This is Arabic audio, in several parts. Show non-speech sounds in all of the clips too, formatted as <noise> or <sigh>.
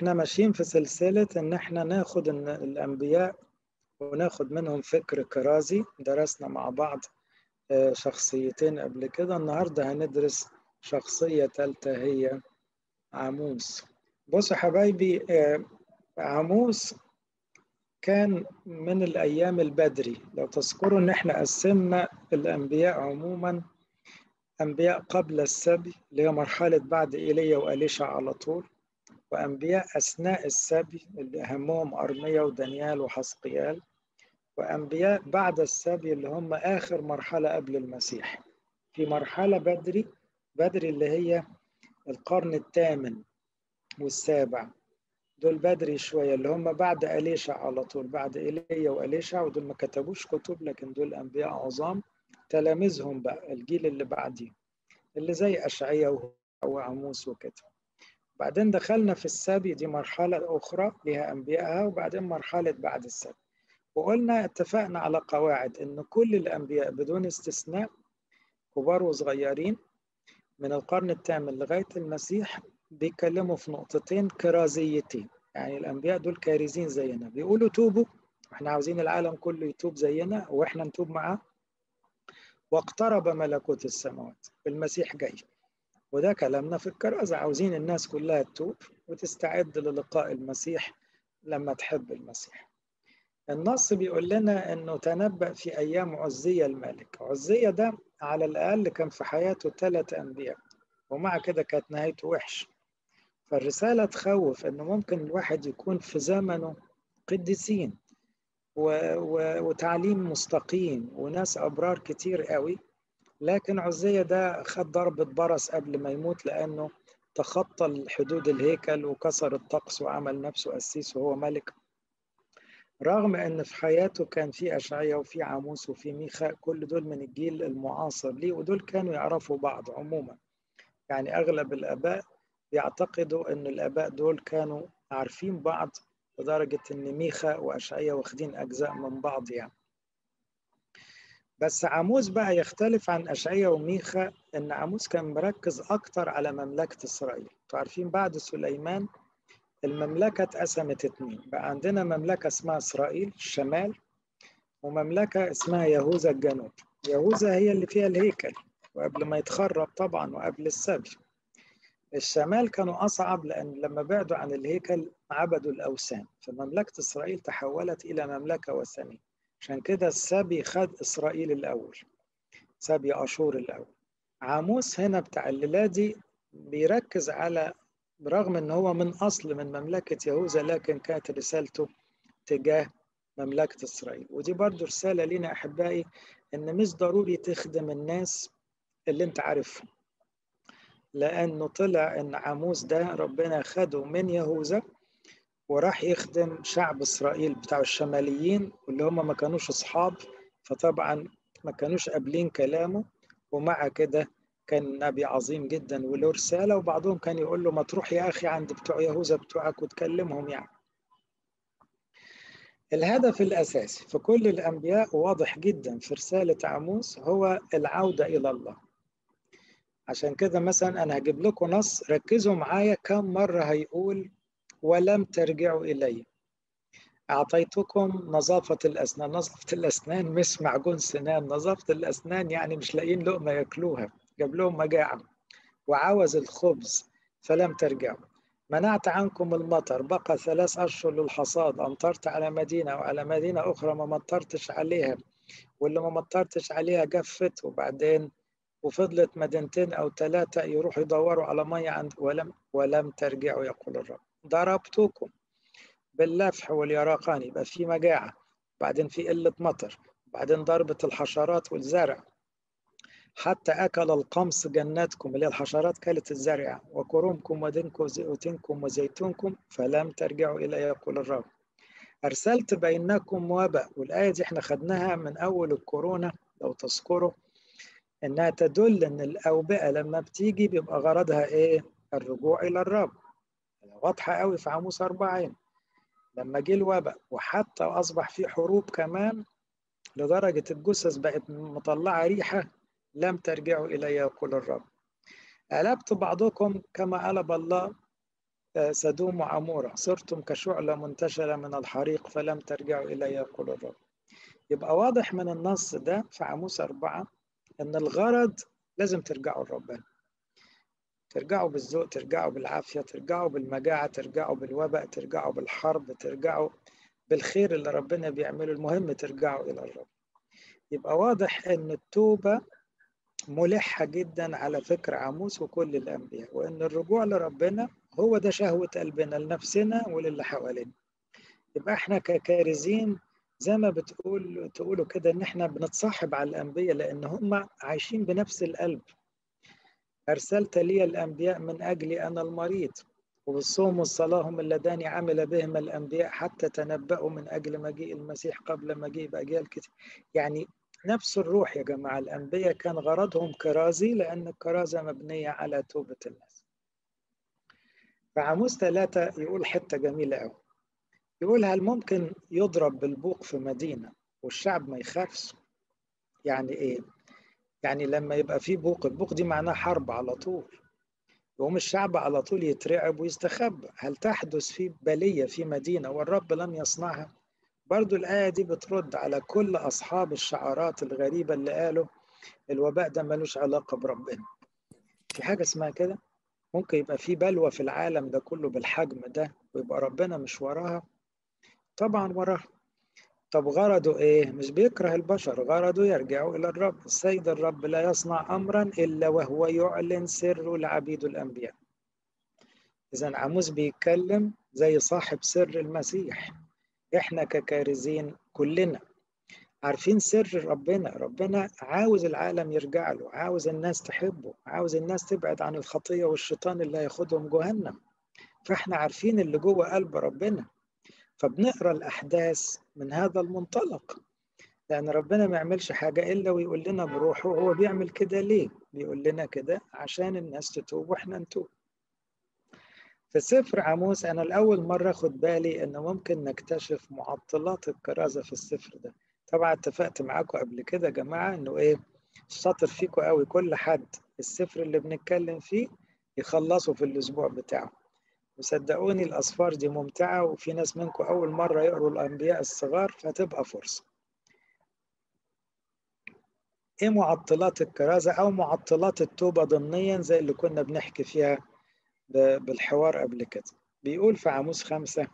إحنا ماشيين في سلسلة إن إحنا ناخد الأنبياء وناخد منهم فكر كرازي. درسنا مع بعض شخصيتين قبل كده. النهاردة هندرس شخصية ثالثة هي عاموس. بصوا حبايبي عاموس كان من الأيام البدري. لو تذكروا إن إحنا قسمنا الأنبياء عموما أنبياء قبل السبي اللي هي مرحلة بعد إيليا وأليشع على طول. وأنبياء أثناء السبي اللي أهمهم أرميا ودانيال وحسقيال وأنبياء بعد السبي اللي هم آخر مرحلة قبل المسيح. في مرحلة بدري بدري اللي هي القرن الثامن والسابع. دول بدري شوية اللي هم بعد أليشع على طول بعد إيليا وأليشع ودول ما كتبوش كتب لكن دول أنبياء عظام. تلاميذهم بقى الجيل اللي بعديه اللي زي أشعية وعاموس وكده. بعدين دخلنا في السبي دي مرحلة أخرى لها أنبيائها وبعدين مرحلة بعد السبي. وقلنا اتفقنا على قواعد إن كل الأنبياء بدون استثناء كبار وصغيرين من القرن الثامن لغاية المسيح بيتكلموا في نقطتين كرازيتين. يعني الأنبياء دول كارزين زينا. بيقولوا توبوا إحنا عاوزين العالم كله يتوب زينا وإحنا نتوب معاه. واقترب ملكوت السماوات المسيح جاي. وده كلامنا في الكرازة عاوزين الناس كلها تتوب وتستعد للقاء المسيح لما تحب المسيح. النص بيقول لنا إنه تنبأ في أيام عزية الملك. عزية ده على الأقل كان في حياته ثلاث أنبياء ومع كده كانت نهايته وحش فالرسالة تخوف إنه ممكن الواحد يكون في زمنه قديسين و... و... وتعليم مستقيم وناس أبرار كتير قوي. لكن عزية ده خد ضربة برص قبل ما يموت لأنه تخطى حدود الهيكل وكسر الطقس وعمل نفسه قسيس وهو ملك. رغم إن في حياته كان في اشعيا وفي عاموس وفي ميخا كل دول من الجيل المعاصر ليه ودول كانوا يعرفوا بعض عموما. يعني أغلب الآباء يعتقدوا إن الآباء دول كانوا عارفين بعض لدرجة إن ميخا واشعيا واخدين أجزاء من بعض يعني. بس عاموس بقى يختلف عن اشعيا وميخا إن عاموس كان مركز أكتر على مملكة إسرائيل. أنتوا عارفين بعد سليمان المملكة اتقسمت اتنين. بقى عندنا مملكة اسمها إسرائيل الشمال ومملكة اسمها يهوذا الجنوب. يهوذا هي اللي فيها الهيكل وقبل ما يتخرب طبعا وقبل السبي. الشمال كانوا أصعب لأن لما بعدوا عن الهيكل عبدوا الأوثان. فمملكة إسرائيل تحولت إلى مملكة وثنية. عشان كده السبي خد إسرائيل الأول سبي أشور الأول. عاموس هنا بتاع الليلة دي بيركز على برغم إن هو من أصل من مملكة يهوذا لكن كانت رسالته تجاه مملكة إسرائيل. ودي برضو رسالة لنا أحبائي إن مش ضروري تخدم الناس اللي أنت عارفهم. لأنه طلع إن عاموس ده ربنا خده من يهوذا وراح يخدم شعب إسرائيل بتاع الشماليين واللي هم ما كانوش أصحاب فطبعا ما كانوش قابلين كلامه. ومع كده كان نبي عظيم جدا وله رسالة وبعضهم كان يقول له ما تروح يا أخي عند بتوع يهوذا بتوعك وتكلمهم يعني. الهدف الأساسي في كل الأنبياء واضح جدا في رسالة عاموس هو العودة إلى الله. عشان كده مثلا أنا هجيب لكم نص ركزوا معايا كم مرة هيقول ولم ترجعوا إلي. أعطيتكم نظافة الأسنان. نظافة الأسنان مش معجون سنان. نظافة الأسنان يعني مش لاقيين لقمة ياكلوها. جاب لهم مجاعة. وعوز الخبز فلم ترجعوا. منعت عنكم المطر. بقى ثلاث أشهر للحصاد. أمطرت على مدينة وعلى مدينة أخرى ما مطرتش عليها. واللي ما مطرتش عليها جفت. وبعدين وفضلت مدينتين أو ثلاثة يروحوا يدوروا على مية عند ولم ولم ترجعوا يقول الرب. ضربتكم باللفح واليرقان يبقى في مجاعة بعدين في قلة مطر بعدين ضربة الحشرات والزرع. حتى أكل القمص جناتكم اللي الحشرات كلت الزرع وكرمكم ودنكم وزيتونكم وزيتونكم فلم ترجعوا إلى يقول الرب أرسلت بينكم وباء والآية دي إحنا خدناها من أول الكورونا لو تذكروا إنها تدل إن الأوبئة لما بتيجي بيبقى غرضها إيه؟ الرجوع إلى الرب. واضحة قوي في عاموس أربعين لما جه الوباء وحتى أصبح في حروب كمان لدرجة الجثث بقت مطلعة ريحة لم ترجعوا إلي يقول الرب. ألبت بعضكم كما ألب الله سدوم وعمورة. صرتم كشعلة منتشرة من الحريق فلم ترجعوا إلي يقول الرب. يبقى واضح من النص ده في عاموس أربعة إن الغرض لازم ترجعوا لربنا. ترجعوا بالذوق ترجعوا بالعافية ترجعوا بالمجاعة ترجعوا بالوباء ترجعوا بالحرب ترجعوا بالخير اللي ربنا بيعمله. المهم ترجعوا إلى الرب. يبقى واضح إن التوبة ملحة جدا على فكر عاموس وكل الأنبياء وإن الرجوع لربنا هو ده شهوة قلبنا لنفسنا وللي حوالينا. يبقى إحنا ككارزين زي ما بتقول تقولوا كده إن إحنا بنتصاحب على الأنبياء لأن هم عايشين بنفس القلب. أرسلت لي الأنبياء من اجلي أنا المريض وبالصوم والصلاه هم اللذان عمل بهما الأنبياء حتى تنبأوا من أجل مجيء المسيح قبل مجيء باجيال كتير يعني نفس الروح يا جماعة الأنبياء كان غرضهم كرازي لأن الكرازة مبنية على توبة الناس. فعاموس ثلاثة يقول حتة جميلة أوي. يقول هل ممكن يضرب بالبوق في مدينة والشعب ما يخافش؟ يعني إيه؟ يعني لما يبقى في بوق البوق دي معناه حرب على طول. يقوم الشعب على طول يترعب ويستخبى. هل تحدث في بلية في مدينة والرب لم يصنعها؟ برضو الآية دي بترد على كل أصحاب الشعارات الغريبة اللي قالوا الوباء ده ملوش علاقة بربنا. في حاجة اسمها كده؟ ممكن يبقى في بلوى في العالم ده كله بالحجم ده ويبقى ربنا مش وراها. طبعا وراها. طب غرضه إيه؟ مش بيكره البشر غرضه يرجعوا إلى الرب. السيد الرب لا يصنع امرا إلا وهو يعلن سره لعبيد الأنبياء. اذا عاموس بيتكلم زي صاحب سر المسيح. إحنا ككارزين كلنا عارفين سر ربنا. ربنا عاوز العالم يرجع له عاوز الناس تحبه عاوز الناس تبعد عن الخطية والشيطان اللي هياخدهم جهنم. فإحنا عارفين اللي جوه قلب ربنا. فبنقرأ الأحداث من هذا المنطلق. لأن ربنا ما يعملش حاجة إلا ويقول لنا بروحه هو بيعمل كده ليه؟ بيقول لنا كده عشان الناس تتوب وإحنا نتوب. في سفر عاموس أنا الأول مرة أخد بالي إنه ممكن نكتشف معطلات الكرازة في السفر ده. طبعا اتفقت معاكم قبل كده يا جماعة إنه إيه شاطر فيكم قوي. كل حد السفر اللي بنتكلم فيه يخلصه في الأسبوع بتاعه. وصدقوني الأسفار دي ممتعة وفي ناس منكم أول مرة يقروا الأنبياء الصغار فهتبقى فرصة. إيه معطلات الكرازة أو معطلات التوبة ضمنيا زي اللي كنا بنحكي فيها بالحوار قبل كده؟ بيقول في عاموس خمسة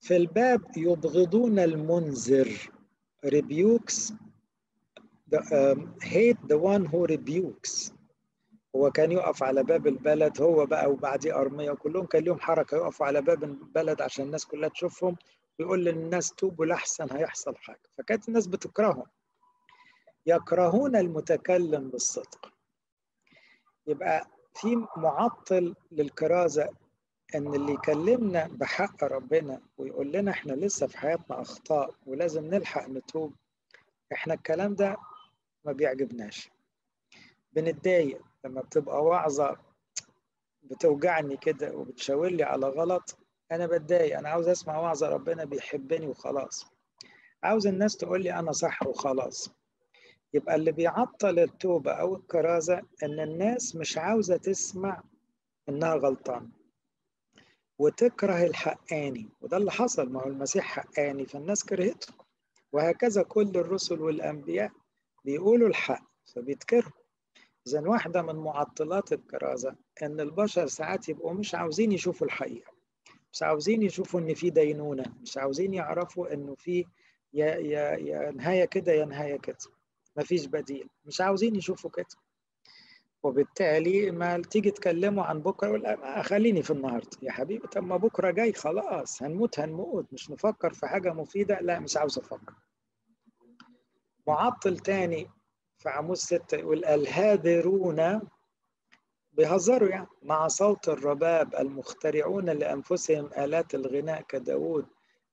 في الباب يبغضون المنذر. Rebukes the, um, hate the one who rebukes. هو كان يقف على باب البلد هو بقى وبعديه أرمية وكلهم كان لهم حركة يقفوا على باب البلد عشان الناس كلها تشوفهم ويقول للناس توبوا لحسن هيحصل حاجة. فكانت الناس بتكرههم. يكرهون المتكلم بالصدق. يبقى في معطل للكرازة إن اللي يكلمنا بحق ربنا ويقول لنا إحنا لسه في حياتنا أخطاء ولازم نلحق نتوب إحنا الكلام ده ما بيعجبناش. بنتضايق. لما بتبقى وعظة بتوجعني كده وبتشاور لي على غلط أنا بتضايق. أنا عاوز أسمع وعظة ربنا بيحبني وخلاص. عاوز الناس تقول لي أنا صح وخلاص. يبقى اللي بيعطل التوبة أو الكرازة إن الناس مش عاوزة تسمع إنها غلطانة. وتكره الحقاني. وده اللي حصل. ما هو المسيح حقاني فالناس كرهته. وهكذا كل الرسل والأنبياء بيقولوا الحق فبيتكرهوا. إذا واحدة من معطلات الكرازة إن البشر ساعات يبقوا مش عاوزين يشوفوا الحقيقة مش عاوزين يشوفوا إن في دينونة مش عاوزين يعرفوا إنه في يا يا يا نهاية كده يا نهاية كده مفيش بديل مش عاوزين يشوفوا كده. وبالتالي ما تيجي تكلموا عن بكرة ولا خليني في النهارده. يا حبيبي طب ما بكرة جاي خلاص هنموت هنموت مش نفكر في حاجة مفيدة لا مش عاوز أفكر. معطل تاني في عمود ستة يقول الهادرون بيهزروا يعني مع صوت الرباب المخترعون لأنفسهم آلات الغناء كداود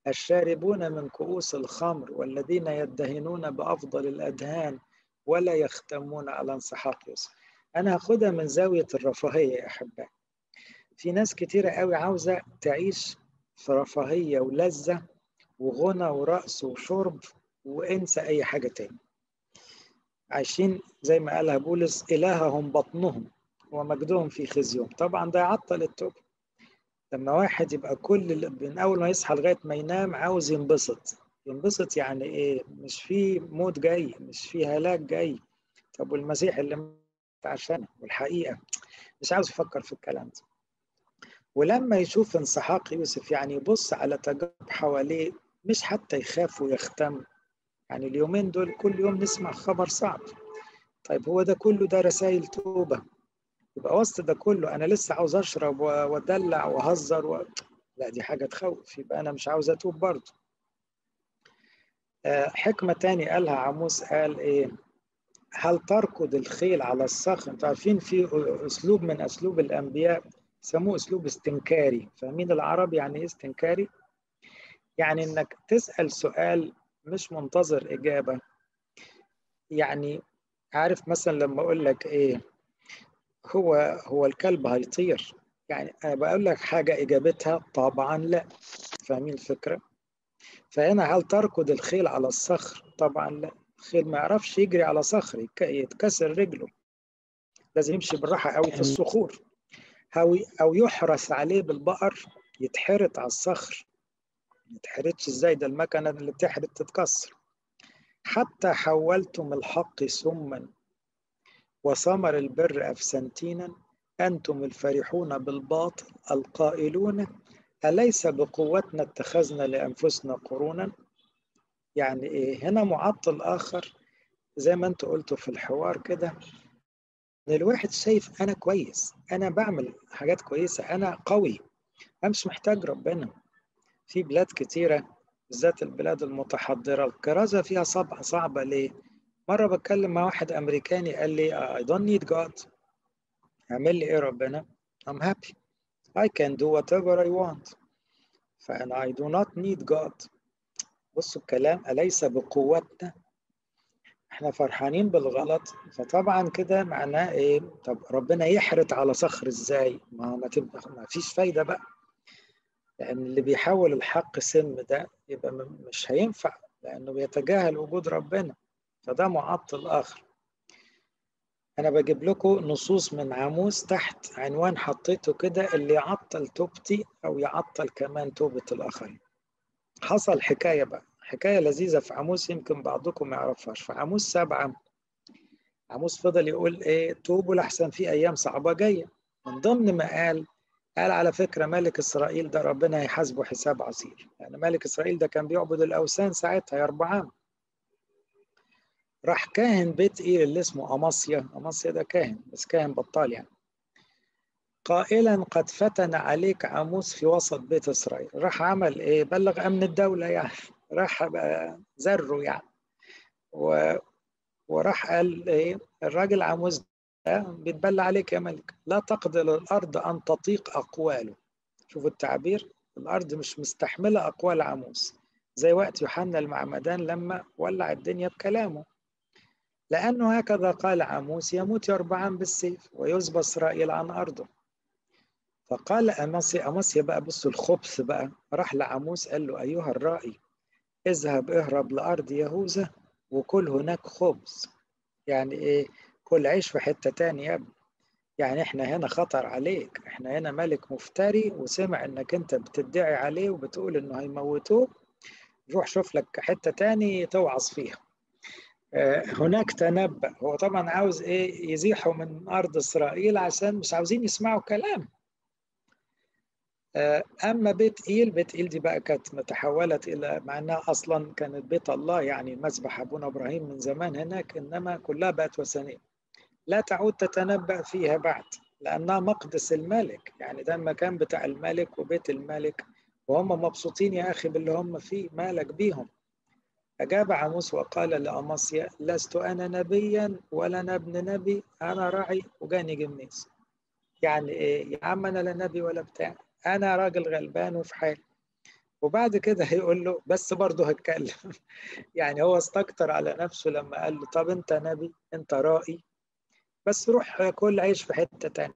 الشاربون من كؤوس الخمر والذين يدهنون بأفضل الأدهان ولا يختمون على انسحاق يوسف. أنا هاخدها من زاوية الرفاهية يا أحبائي في ناس كتيرة قوي عاوزة تعيش في رفاهية ولذة وغنى ورقص وشرب وانسى أي حاجة تاني. عايشين زي ما قالها بولس إلههم بطنهم ومجدهم في خزيهم. طبعا ده يعطل التوبة. لما واحد يبقى كل من أول ما يصحى لغاية ما ينام عاوز ينبسط. ينبسط يعني إيه؟ مش في موت جاي مش في هلاك جاي. طب والمسيح اللي مات عشانه والحقيقة؟ مش عاوز يفكر في الكلام ده. ولما يشوف انسحاق يوسف يعني يبص على تجارب حواليه مش حتى يخاف ويختم يعني اليومين دول كل يوم نسمع خبر صعب. طيب هو ده كله ده رسائل توبة. يبقى وسط ده كله أنا لسه عاوز أشرب وأدلع وأهزر و... لا دي حاجة تخوف. يبقى أنا مش عاوز أتوب برضه. آه حكمة تاني قالها عموس قال إيه؟ هل تركض الخيل على الصخر أنتوا عارفين في أسلوب من أسلوب الأنبياء يسموه أسلوب استنكاري. فاهمين العرب يعني إيه استنكاري؟ يعني إنك تسأل سؤال مش منتظر إجابة. يعني عارف مثلا لما أقول لك إيه هو هو الكلب هيطير. يعني أنا بقول لك حاجة إجابتها طبعا لا. فاهمين الفكرة؟ فهنا هل تركض الخيل على الصخر؟ طبعا لا. الخيل ما يعرفش يجري على صخر يتكسر رجله. لازم يمشي بالراحة قوي في الصخور. أو أو يحرس عليه بالبقر يتحرط على الصخر. ما يتحرتش إزاي ده المكنة اللي بتحرت تتكسر. حتى حولتم الحق سما وثمر البر أفسنتينا أنتم الفرحون بالباطل القائلون أليس بقوتنا اتخذنا لأنفسنا قرونا؟ يعني إيه؟ هنا معطل آخر زي ما أنتوا قلتوا في الحوار كده الواحد شايف أنا كويس أنا بعمل حاجات كويسة أنا قوي أنا مش محتاج ربنا. في بلاد كتيره بالذات البلاد المتحضرة. الكرازة فيها صعبه صعبة ليه؟ مرة بتكلم مع واحد أمريكاني قال لي I don't need God. اعمل لي إيه ربنا؟ I'm happy. I can do whatever I want. فأنا I do not need God. بصوا الكلام أليس بقوتنا؟ إحنا فرحانين بالغلط. فطبعا كده معناه إيه؟ طب ربنا يحرط على صخر إزاي؟ ما ما, تبقى ما فيش فايدة بقى. لأن اللي بيحول الحق سم ده يبقى مش هينفع لأنه بيتجاهل وجود ربنا فده معطل اخر أنا بجيب لكم نصوص من عاموس تحت عنوان حطيته كده اللي يعطل توبتي أو يعطل كمان توبة الآخرين. حصل حكاية بقى حكاية لذيذة في عاموس يمكن بعضكم ما يعرفهاش. في عاموس سبعة عاموس فضل يقول إيه توبوا لحسن في أيام صعبة جاية. من ضمن ما قال قال على فكرة ملك إسرائيل ده ربنا هيحاسبه حساب عسير يعني ملك إسرائيل ده كان بيعبد الأوثان ساعتها يا أربعام راح كاهن بيت إيه اللي اسمه أماسيا أماسيا ده كاهن بس كاهن بطال يعني. قائلا قد فتن عليك عاموس في وسط بيت إسرائيل. راح عمل إيه؟ بلغ أمن الدولة يعني. راح زره يعني. و... وراح قال إيه؟ الراجل عموز ده بيتبلى عليك يا ملك. لا تقدر الأرض أن تطيق أقواله. شوفوا التعبير. الأرض مش مستحملة أقوال عموس. زي وقت يوحنا المعمدان لما ولع الدنيا بكلامه. لأنه هكذا قال عموس يموت يربعان بالسيف ويزبى إسرائيل عن أرضه. فقال اماسي اماسيا بقى بصوا الخبث بقى. راح لعموس قال له أيها الرائي اذهب اهرب لأرض يهوذا وكل هناك خبز يعني إيه؟ كل عيش في حتة تاني يا ابني. يعني إحنا هنا خطر عليك. إحنا هنا ملك مفتري وسمع إنك أنت بتدعي عليه وبتقول إنه هيموتوه. روح شوف لك حتة تاني توعظ فيها. هناك تنبأ. هو طبعا عاوز إيه؟ يزيحوا من أرض إسرائيل عشان مش عاوزين يسمعوا كلام. أما بيت إيل بيت إيل دي بقى كانت تحولت إلى مع أنها أصلا كانت بيت الله يعني مذبح أبونا إبراهيم من زمان هناك إنما كلها بقت وثنية. لا تعود تتنبأ فيها بعد لأنها مقدس الملك. يعني ده المكان بتاع الملك وبيت الملك وهم مبسوطين يا أخي باللي هم فيه مالك بيهم. أجاب عموس وقال لأماسيا لست أنا نبيا ولا أنا ابن نبي أنا راعي وجاني جميز يعني إيه؟ يا عم أنا لا نبي ولا بتاع أنا راجل غلبان وفي حالي وبعد كده هيقول له بس برضه هتكلم. <laughs> يعني هو استكتر على نفسه لما قال له طب أنت نبي أنت رائي بس روح كل عيش في حتة تانية.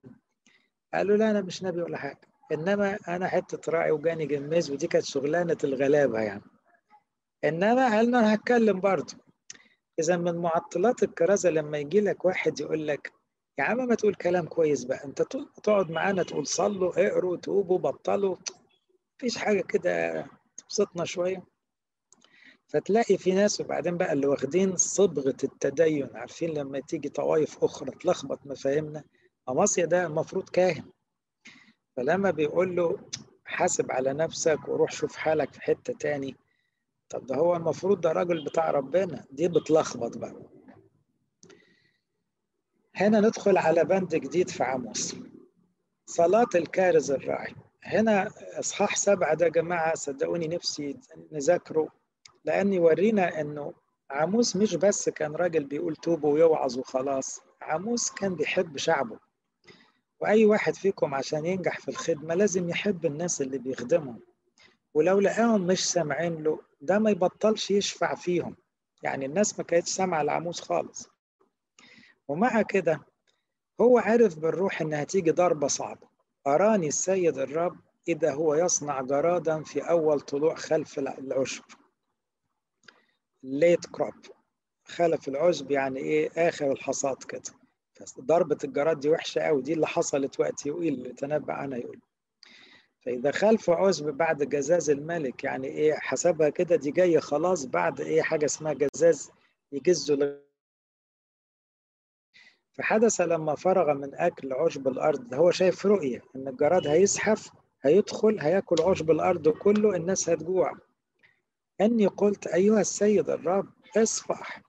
قال له لا أنا مش نبي ولا حاجة. إنما أنا حتة راعي وجاني جميز ودي كانت شغلانة الغلابة يعني. إنما قال أنا هتكلم برضه. إذا من معطلات الكرازة لما يجي لك واحد يقول لك يا عم ما تقول كلام كويس بقى أنت تقعد معانا تقول صلوا اقروا توبوا بطلوا. مفيش حاجة كده تبسطنا شوية. فتلاقي في ناس وبعدين بقى اللي واخدين صبغة التدين عارفين لما تيجي طوائف أخرى تلخبط مفاهيمنا؟ أماسيا ده المفروض كاهن. فلما بيقول له حاسب على نفسك وروح شوف حالك في حتة تاني طب ده هو المفروض ده راجل بتاع ربنا دي بتلخبط بقى. هنا ندخل على بند جديد في عاموس صلاة الكارز الراعي. هنا إصحاح سبعة ده جماعة صدقوني نفسي نذاكره لأن يورينا إنه عاموس مش بس كان راجل بيقول توبوا ويوعظ وخلاص. عاموس كان بيحب شعبه. وأي واحد فيكم عشان ينجح في الخدمة لازم يحب الناس اللي بيخدمهم. ولو لقاهم مش سامعين له ده ما يبطلش يشفع فيهم. يعني الناس ما كانتش سامعة العاموس خالص. ومع كده هو عرف بالروح إنها تيجي ضربة صعبة. أراني السيد الرب إذا هو يصنع جرادا في أول طلوع خلف العشب ليت كروب خلف العشب يعني إيه؟ آخر الحصاد كده. ضربة الجراد دي وحشة قوي دي اللي حصلت وقت يقول تنبأ عنها يقول. فإذا خلف عشب بعد جزاز الملك يعني إيه؟ حسبها كده. دي جاية خلاص بعد إيه؟ حاجة اسمها جزاز يجزوا فحدث لما فرغ من أكل عشب الأرض. هو شايف رؤية إن الجراد هيزحف هيدخل هياكل عشب الأرض كله. الناس هتجوع. أني قلت أيها السيد الرب اصفح.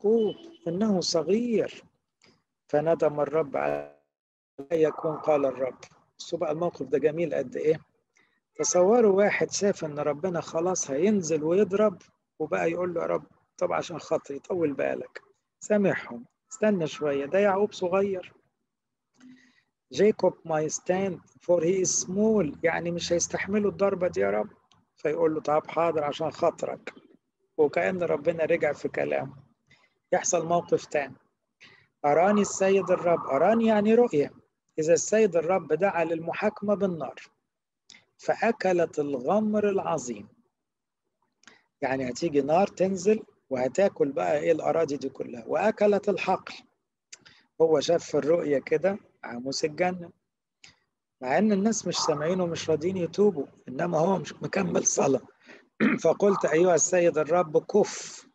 قوت إنه صغير. فندم الرب على يكون قال الرب. بصوا بقى الموقف ده جميل قد إيه. تصوروا واحد شاف إن ربنا خلاص هينزل ويضرب وبقى يقول له يا رب طب عشان خاطري طول بالك. سامحهم. استنى شوية ده يعقوب صغير. Jacob may stand for he is small يعني مش هيستحملوا الضربة دي يا رب. فيقول له طب حاضر عشان خاطرك. وكأن ربنا رجع في كلامه. يحصل موقف تاني. أراني السيد الرب. أراني يعني رؤية. إذا السيد الرب دعا للمحاكمة بالنار فأكلت الغمر العظيم. يعني هتيجي نار تنزل وهتاكل بقى إيه الأراضي دي كلها. وأكلت الحقل. هو شاف في الرؤية كده عاموس الجنة. مع إن الناس مش سامعين ومش راضيين يتوبوا إنما هو مش مكمل صلاة. <clears throat> فقلت أيها السيد الرب كف.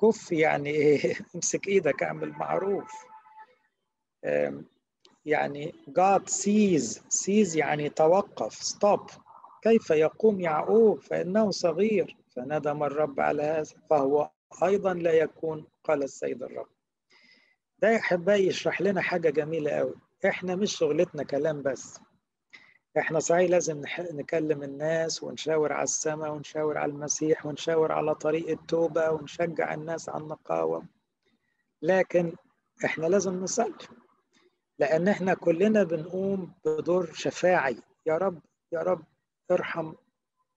كف يعني إيه؟ <laughs> امسك إيدك اعمل معروف. يعني God sees. Sees يعني توقف. Stop. كيف يقوم يعقوب؟ فإنه صغير. فندم الرب على هذا. فهو أيضا لا يكون قال السيد الرب. ده يا أحبائي يشرح لنا حاجة جميلة قوي إحنا مش شغلتنا كلام بس. إحنا صحيح لازم نكلم الناس ونشاور على السماء ونشاور على المسيح ونشاور على طريق التوبة ونشجع الناس على النقاوة. لكن إحنا لازم نصلي. لأن إحنا كلنا بنقوم بدور شفاعي. يا رب يا رب ارحم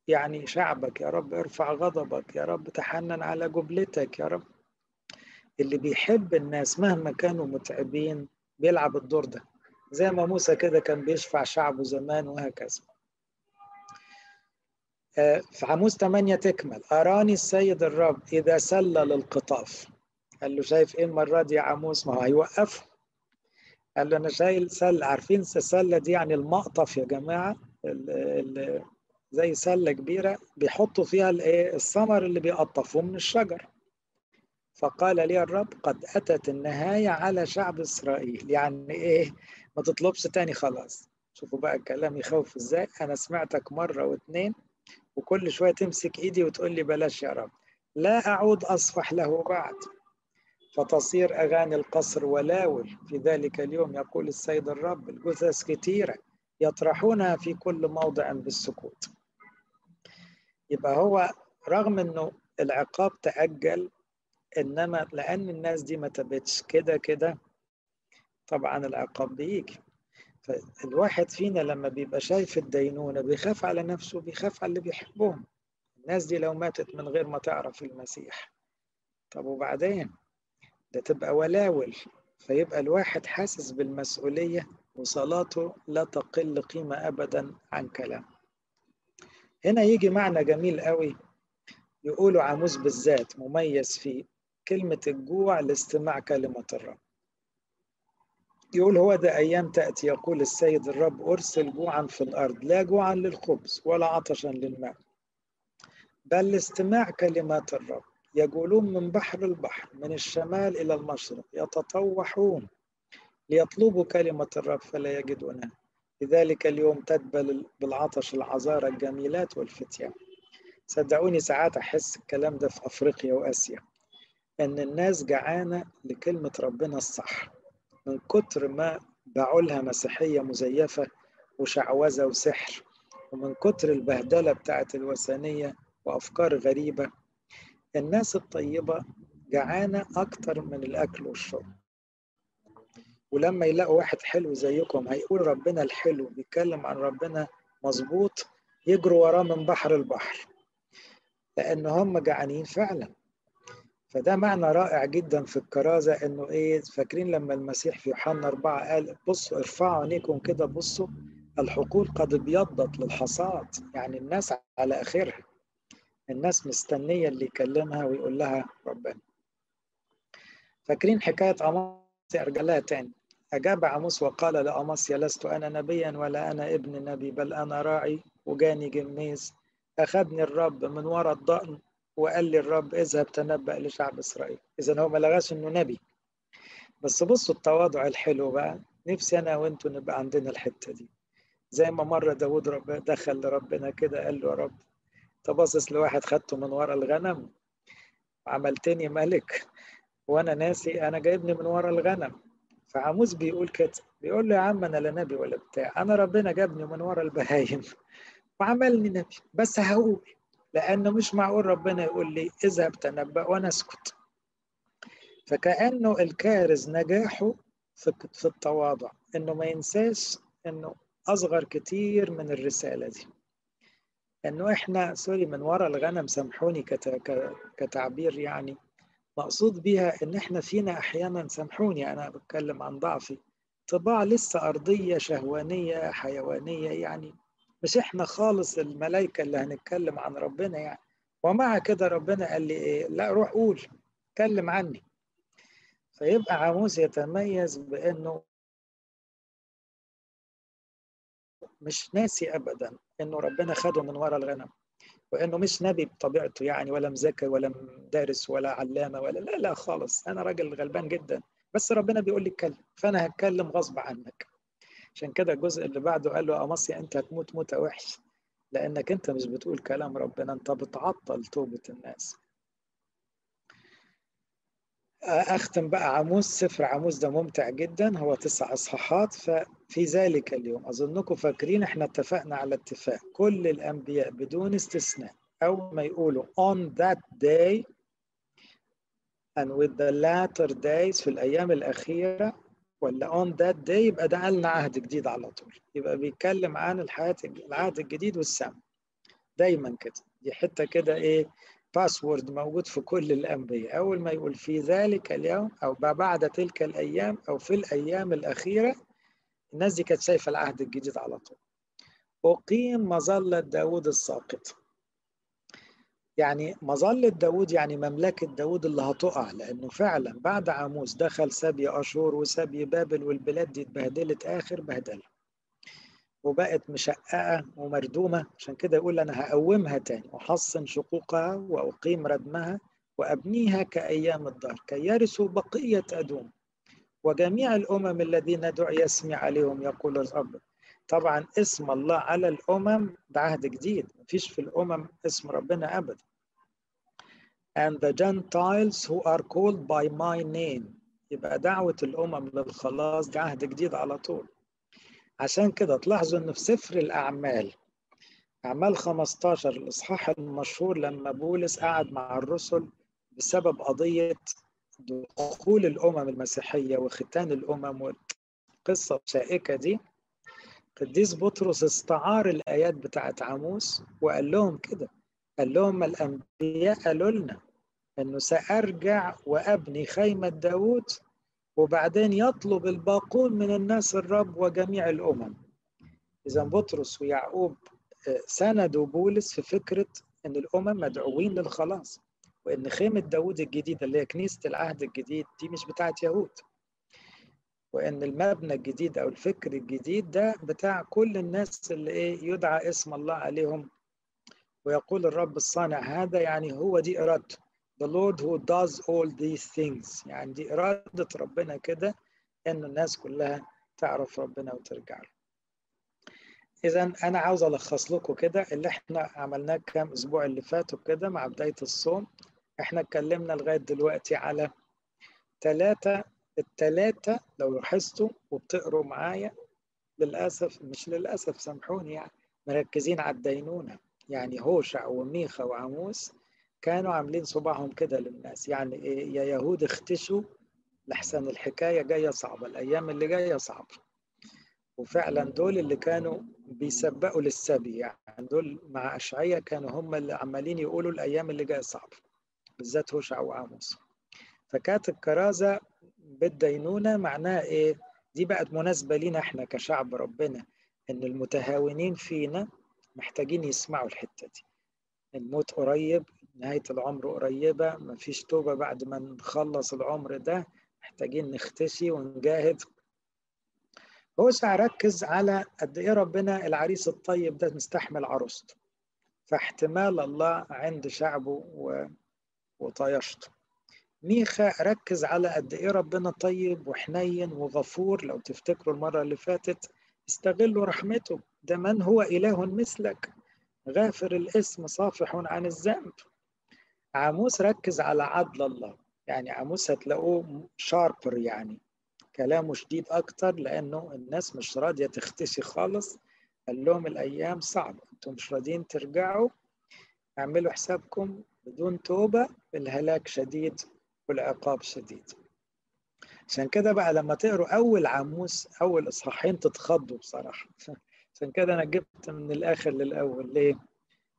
يعني شعبك. يا رب ارفع غضبك. يا رب تحنن على جبلتك. يا رب. اللي بيحب الناس مهما كانوا متعبين بيلعب الدور ده. زي ما موسى كده كان بيشفع شعبه زمان وهكذا. في عموس 8 تكمل. أراني السيد الرب إذا سلل القطاف قال له شايف إيه المرة دي يا عموس؟ ما هو هيوقفه. قال له أنا شايل سلة عارفين السلة دي يعني المقطف يا جماعة؟ ال ال زي سلة كبيرة بيحطوا فيها الثمر اللي بيقطفوه من الشجر. فقال لي الرب قد أتت النهاية على شعب إسرائيل. يعني إيه؟ ما تطلبش تاني خلاص. شوفوا بقى الكلام يخوف إزاي. أنا سمعتك مرة واتنين وكل شوية تمسك إيدي وتقول لي بلاش يا رب. لا أعود أصفح له بعد. فتصير أغاني القصر ولاول. في ذلك اليوم يقول السيد الرب الجثث كثيرة يطرحونها في كل موضع بالسكوت. يبقى هو رغم انه العقاب تأجل انما لأن الناس دي ما تبتش. كده كده طبعا العقاب بيجي. فالواحد فينا لما بيبقى شايف الدينونة بيخاف على نفسه بيخاف على اللي بيحبهم. الناس دي لو ماتت من غير ما تعرف المسيح. طب وبعدين؟ ده تبقى ولاول. فيبقى الواحد حاسس بالمسؤولية وصلاته لا تقل قيمة أبدا عن كلام. هنا يجي معنى جميل قوي. يقولوا عاموس بالذات مميز فيه كلمة الجوع لاستماع كلمة الرب. يقول هو ده أيام تأتي يقول السيد الرب أرسل جوعا في الأرض لا جوعا للخبز ولا عطشا للماء بل لاستماع كلمات الرب. يقولون من بحر البحر من الشمال إلى المشرق يتطوحون ليطلبوا كلمة الرب فلا يجدونها. لذلك اليوم تدبل بالعطش العذارى الجميلات والفتيان صدقوني ساعات أحس الكلام ده في أفريقيا وآسيا إن الناس جعانة لكلمة ربنا الصح. من كتر ما باعوا مسيحية مزيفة وشعوذة وسحر ومن كتر البهدلة بتاعت الوثنية وأفكار غريبة الناس الطيبة جعانة أكتر من الأكل والشرب. ولما يلاقوا واحد حلو زيكم هيقول ربنا الحلو بيتكلم عن ربنا مظبوط يجروا وراه من بحر البحر لأن هم جعانين فعلا. فده معنى رائع جدا في الكرازة إنه إيه فاكرين لما المسيح في يوحنا أربعة قال بصوا ارفعوا عينيكم كده بصوا الحقول قد ابيضت للحصاد يعني الناس على آخرها الناس مستنية اللي يكلمها ويقول لها ربنا. فاكرين حكاية عموس أرجع لها تاني. أجاب عموس وقال لأمصيا لست أنا نبيا ولا أنا ابن نبي بل أنا راعي وجاني جميز أخذني الرب من وراء الضأن وقال لي الرب اذهب تنبأ لشعب إسرائيل. إذا هو ما لغاش إنه نبي. بس بصوا التواضع الحلو بقى. نفسي أنا وأنتوا نبقى عندنا الحتة دي. زي ما مرة داود رب دخل لربنا كده قال له يا رب تبصص لواحد خدته من ورا الغنم وعملتني ملك وأنا ناسي أنا جايبني من ورا الغنم. فعموس بيقول كده بيقول له يا عم أنا لا نبي ولا بتاع أنا ربنا جابني من ورا البهايم وعملني نبي بس هقول. لأنه مش معقول ربنا يقول لي اذهب تنبأ وأنا اسكت فكأنه الكارز نجاحه في التواضع إنه ما ينساش إنه أصغر كتير من الرسالة دي. إنه إحنا sorry من ورا الغنم سامحوني كتعبير يعني. مقصود بيها إن إحنا فينا أحيانا سامحوني أنا بتكلم عن ضعفي. طباع لسه أرضية شهوانية حيوانية يعني مش إحنا خالص الملائكة اللي هنتكلم عن ربنا يعني. ومع كده ربنا قال لي إيه؟ لا روح قول اتكلم عني. فيبقى عاموس يتميز بإنه مش ناسي ابدا إنه ربنا خده من ورا الغنم وإنه مش نبي بطبيعته يعني ولا مذاكر ولا دارس ولا علامة ولا لا لا خالص. أنا راجل غلبان جدا بس ربنا بيقول لي اتكلم فأنا هتكلم غصب عنك. عشان كده الجزء اللي بعده قال له امصيا أنت هتموت موتة وحش لأنك أنت مش بتقول كلام ربنا أنت بتعطل توبة الناس. أختم بقى عموس سفر عموس ده ممتع جدا هو تسع إصحاحات ففي ذلك اليوم. أظنكم فاكرين إحنا اتفقنا على اتفاق. كل الأنبياء بدون استثناء أول ما يقولوا on that day and with the latter days في الأيام الأخيرة ولا on that day يبقى ده لنا عهد جديد على طول. يبقى بيتكلم عن الحياة العهد الجديد والسماء. دايما كده. دي حتة كده إيه password موجود في كل الأنبياء. أول ما يقول في ذلك اليوم أو بعد تلك الأيام أو في الأيام الأخيرة الناس دي كانت شايفة العهد الجديد على طول. أقيم مظلة داود الساقط. يعني مظلة داود يعني مملكة داود اللي هتقع لأنه فعلا بعد عاموس دخل سبي أشور وسبي بابل والبلاد دي اتبهدلت آخر بهدلة. وبقت مشققة ومردومة عشان كده يقول أنا هقومها تاني وحصن شقوقها وأقيم ردمها وأبنيها كأيام الدار كي يرثوا بقية أدوم. وجميع الأمم الذين دعي اسمي عليهم يقول الرب طبعا اسم الله على الأمم ده عهد جديد. مفيش في الأمم اسم ربنا أبدا. And the Gentiles who are called by my name. يبقى دعوة الأمم للخلاص ده عهد جديد على طول. عشان كده تلاحظوا إن في سفر الأعمال أعمال 15 الإصحاح المشهور لما بولس قعد مع الرسل بسبب قضية دخول الأمم المسيحية وختان الأمم والقصة الشائكة دي قديس بطرس استعار الآيات بتاعت عاموس وقال لهم كده. قال لهم الأنبياء قالوا لنا إنه سأرجع وأبني خيمة داوود وبعدين يطلب الباقون من الناس الرب وجميع الأمم. إذا بطرس ويعقوب سندوا بولس في فكرة أن الأمم مدعوين للخلاص وأن خيمة داود الجديدة اللي هي كنيسة العهد الجديد دي مش بتاعت يهود. وإن المبنى الجديد أو الفكر الجديد ده بتاع كل الناس اللي إيه يدعى اسم الله عليهم. ويقول الرب الصانع هذا يعني هو دي إرادته. The Lord who does all these things. يعني دي إرادة ربنا كده إن الناس كلها تعرف ربنا وترجع له. إذا أنا عاوز ألخص لكم كده اللي إحنا عملناه كام أسبوع اللي فاتوا كده مع بداية الصوم. إحنا اتكلمنا لغاية دلوقتي على ثلاثة الثلاثة لو لاحظتوا وبتقروا معايا للأسف مش للأسف سامحوني يعني مركزين على الدينونة. يعني هوشع وميخا وعموس كانوا عاملين صباعهم كده للناس. يعني يا يهود اختشوا لحسن الحكاية جاية صعبة. الأيام اللي جاية صعبة. وفعلا دول اللي كانوا بيسبقوا للسبي. يعني دول مع أشعية كانوا هم اللي عمالين يقولوا الأيام اللي جاية صعبة. بالذات هوشع وعاموس فكانت الكرازة بالدينونة معناها إيه؟ دي بقت مناسبة لينا إحنا كشعب ربنا إن المتهاونين فينا محتاجين يسمعوا الحتة دي. الموت قريب نهاية العمر قريبة مفيش توبة بعد ما نخلص العمر ده محتاجين نختشي ونجاهد. هوشع ركز على قد إيه ربنا العريس الطيب ده مستحمل عروسته. فاحتمال الله عند شعبه و... وطيشته. ميخا ركز على قد إيه ربنا طيب وحنين وغفور. لو تفتكروا المرة اللي فاتت استغلوا رحمته ده من هو إله مثلك. غافر الاسم صافح عن الذنب. عاموس ركز على عدل الله. يعني عاموس هتلاقوه شاربر يعني. كلامه شديد أكتر لأنه الناس مش راضية تختشي خالص. قال لهم الأيام صعبة أنتم مش راضيين ترجعوا. اعملوا حسابكم بدون توبة الهلاك شديد والعقاب شديد. عشان كده بقى لما تقروا أول عاموس أول إصحاحين تتخضوا بصراحة. <laughs> عشان كده أنا جبت من الآخر للأول. ليه؟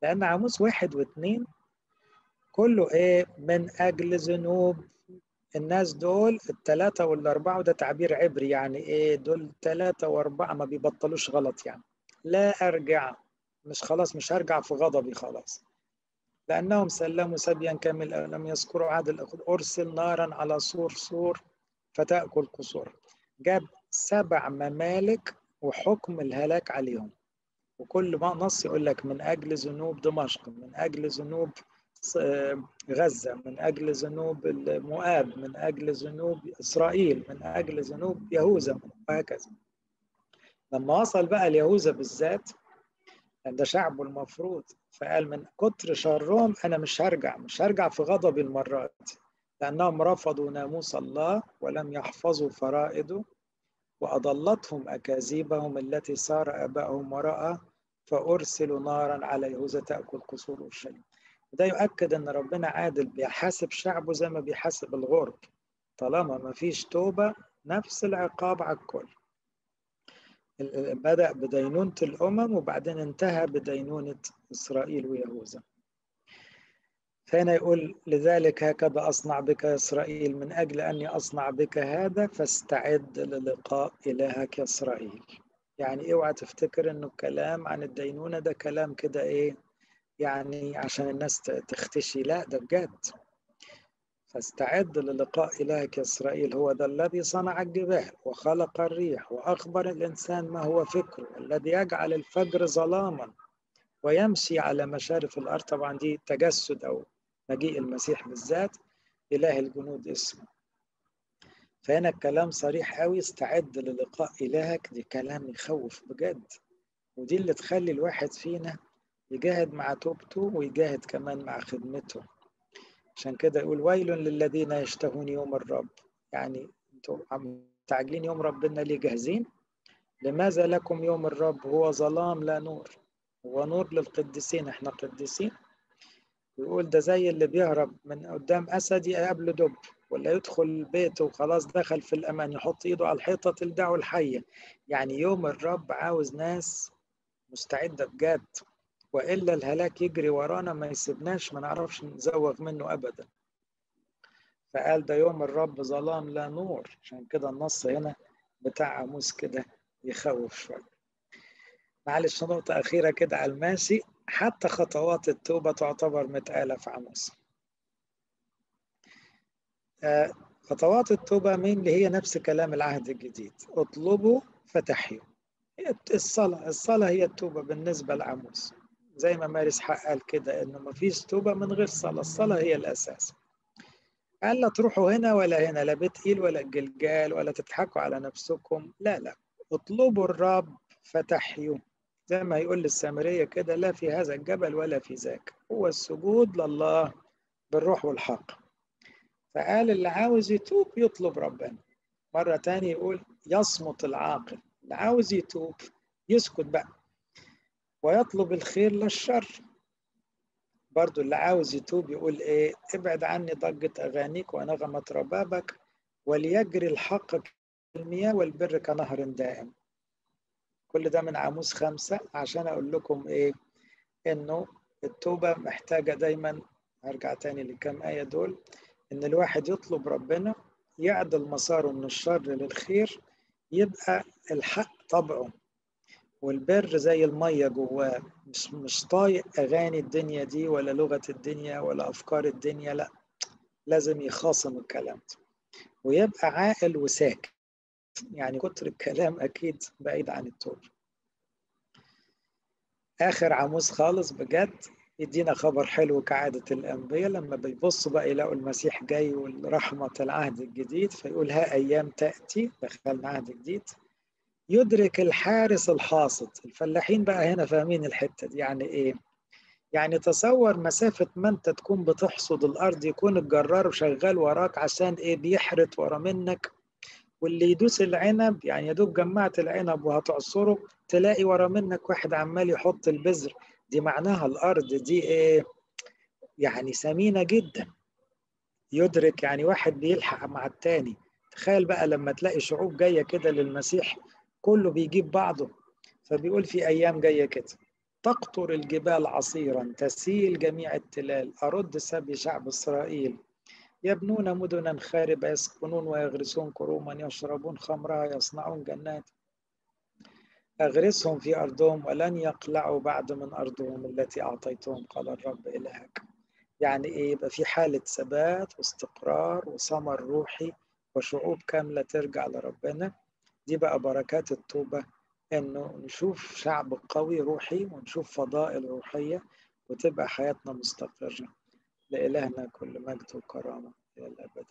لأن عاموس واحد واثنين كله إيه؟ من أجل ذنوب. الناس دول الثلاثة والأربعة وده تعبير عبري يعني إيه؟ دول ثلاثة وأربعة ما بيبطلوش غلط يعني. لا أرجع مش خلاص مش هرجع في غضبي خلاص. لأنهم سلموا سبيا كامل لم يذكروا عدل أرسل نارا على سور سور فتأكل قصور. جاب سبع ممالك وحكم الهلاك عليهم. وكل ما نص يقول لك من أجل ذنوب دمشق من أجل ذنوب غزة من أجل ذنوب مؤاب من أجل ذنوب إسرائيل من أجل ذنوب يهوذا وهكذا. لما وصل بقى ليهوذا بالذات ده شعبه المفروض فقال من كتر شرهم أنا مش هرجع مش هرجع في غضبي المرات لأنهم رفضوا ناموس الله ولم يحفظوا فرائده وأضلتهم أكاذيبهم التي سار آبائهم وراء فأرسلوا نارا على يهوذا تأكل قصور أورشليم وده يؤكد إن ربنا عادل بيحاسب شعبه زي ما بيحاسب الغرب طالما ما فيش توبة نفس العقاب على الكل. بدأ بدينونة الأمم وبعدين انتهى بدينونة إسرائيل ويهوذا. فهنا يقول لذلك هكذا أصنع بك يا إسرائيل من أجل أني أصنع بك هذا فاستعد للقاء إلهك يا إسرائيل. يعني اوعى تفتكر إنه الكلام عن الدينونة ده كلام كده إيه يعني عشان الناس تختشي. لا ده بجد. فاستعد للقاء إلهك إسرائيل هو ذا الذي صنع الجبال وخلق الريح وأخبر الإنسان ما هو فكره الذي يجعل الفجر ظلاما ويمشي على مشارف الأرض. طبعا دي تجسد أو مجيء المسيح بالذات إله الجنود اسمه. فهنا الكلام صريح قوي استعد للقاء إلهك دي كلام يخوف بجد ودي اللي تخلي الواحد فينا يجاهد مع توبته ويجاهد كمان مع خدمته. عشان كده يقول ويل للذين يشتهون يوم الرب. يعني أنتوا مستعجلين يوم ربنا ليه جاهزين؟ لماذا لكم يوم الرب؟ هو ظلام لا نور هو نور للقديسين إحنا قديسين. يقول ده زي اللي بيهرب من قدام اسد يقابله دب ولا يدخل بيته وخلاص دخل في الأمان يحط إيده على الحيطة تلدعه الحية. يعني يوم الرب عاوز ناس مستعدة بجد. وإلا الهلاك يجري ورانا ما يسيبناش ما نعرفش نزوغ منه ابدا. فقال ده يوم الرب ظلام لا نور عشان كده النص هنا بتاع عاموس كده يخوف شوية. معلش نقطة أخيرة كده على الماشي حتى خطوات التوبة تعتبر متقالة في عاموس خطوات التوبة مين؟ اللي هي نفس كلام العهد الجديد. اطلبوا فتحيوا. الصلاة الصلاة هي التوبة بالنسبة لعموس. زي ما مارس حق قال كده إنه ما فيش توبة من غير صلاة. الصلاة هي الأساس. قال لا تروحوا هنا ولا هنا لا بيت إيل ولا الجلجال ولا تضحكوا على نفسكم. لا لا. اطلبوا الرب فتحيوا زي ما يقول للسامرية كده لا في هذا الجبل ولا في ذاك. هو السجود لله بالروح والحق. فقال اللي عاوز يتوب يطلب ربنا. مرة تانية يقول يصمت العاقل. اللي عاوز يتوب يسكت بقى. ويطلب الخير للشر. برضو اللي عاوز يتوب يقول إيه ابعد عني ضجة أغانيك ونغمة ربابك وليجري الحق كالمياه والبر كنهر دائم. كل ده من عاموس خمسة عشان أقول لكم إيه إنه التوبة محتاجة دايما هرجع تاني لكام آية دول إن الواحد يطلب ربنا يعدل مساره من الشر للخير يبقى الحق طبعه. والبر زي المية جواه. مش مش طايق أغاني الدنيا دي ولا لغة الدنيا ولا أفكار الدنيا لأ لازم يخاصم الكلام ده ويبقى عاقل وساكت. يعني كتر الكلام أكيد بعيد عن التوبة آخر عموس خالص بجد يدينا خبر حلو كعادة الأنبياء لما بيبصوا بقى يلاقوا المسيح جاي والرحمة العهد الجديد فيقول ها أيام تأتي دخلنا عهد جديد. يدرك الحارس الحاصد. الفلاحين بقى هنا فاهمين الحتة دي. يعني إيه؟ يعني تصور مسافة ما أنت تكون بتحصد الأرض يكون الجرار شغال وراك عشان إيه؟ بيحرت ورا منك. واللي يدوس العنب يعني يا دوب جمعت العنب وهتعصره تلاقي ورا منك واحد عمال يحط البذر. دي معناها الأرض دي إيه؟ يعني ثمينة جدا. يدرك يعني واحد بيلحق مع التاني. تخيل بقى لما تلاقي شعوب جاية كده للمسيح كله بيجيب بعضه. فبيقول في أيام جاية كده تقطر الجبال عصيرا تسيل جميع التلال أرد سبي شعب إسرائيل. يبنون مدنا خاربة يسكنون ويغرسون كروما يشربون خمرها يصنعون جنات. أغرسهم في أرضهم ولن يقلعوا بعد من أرضهم التي أعطيتهم. قال الرب إلهك. يعني إيه؟ يبقى في حالة ثبات واستقرار وثمر روحي وشعوب كاملة ترجع لربنا. دي بقى بركات التوبة إنه نشوف شعب قوي روحي ونشوف فضائل روحية وتبقى حياتنا مستقرة. لإلهنا كل مجد وكرامة إلى الأبد.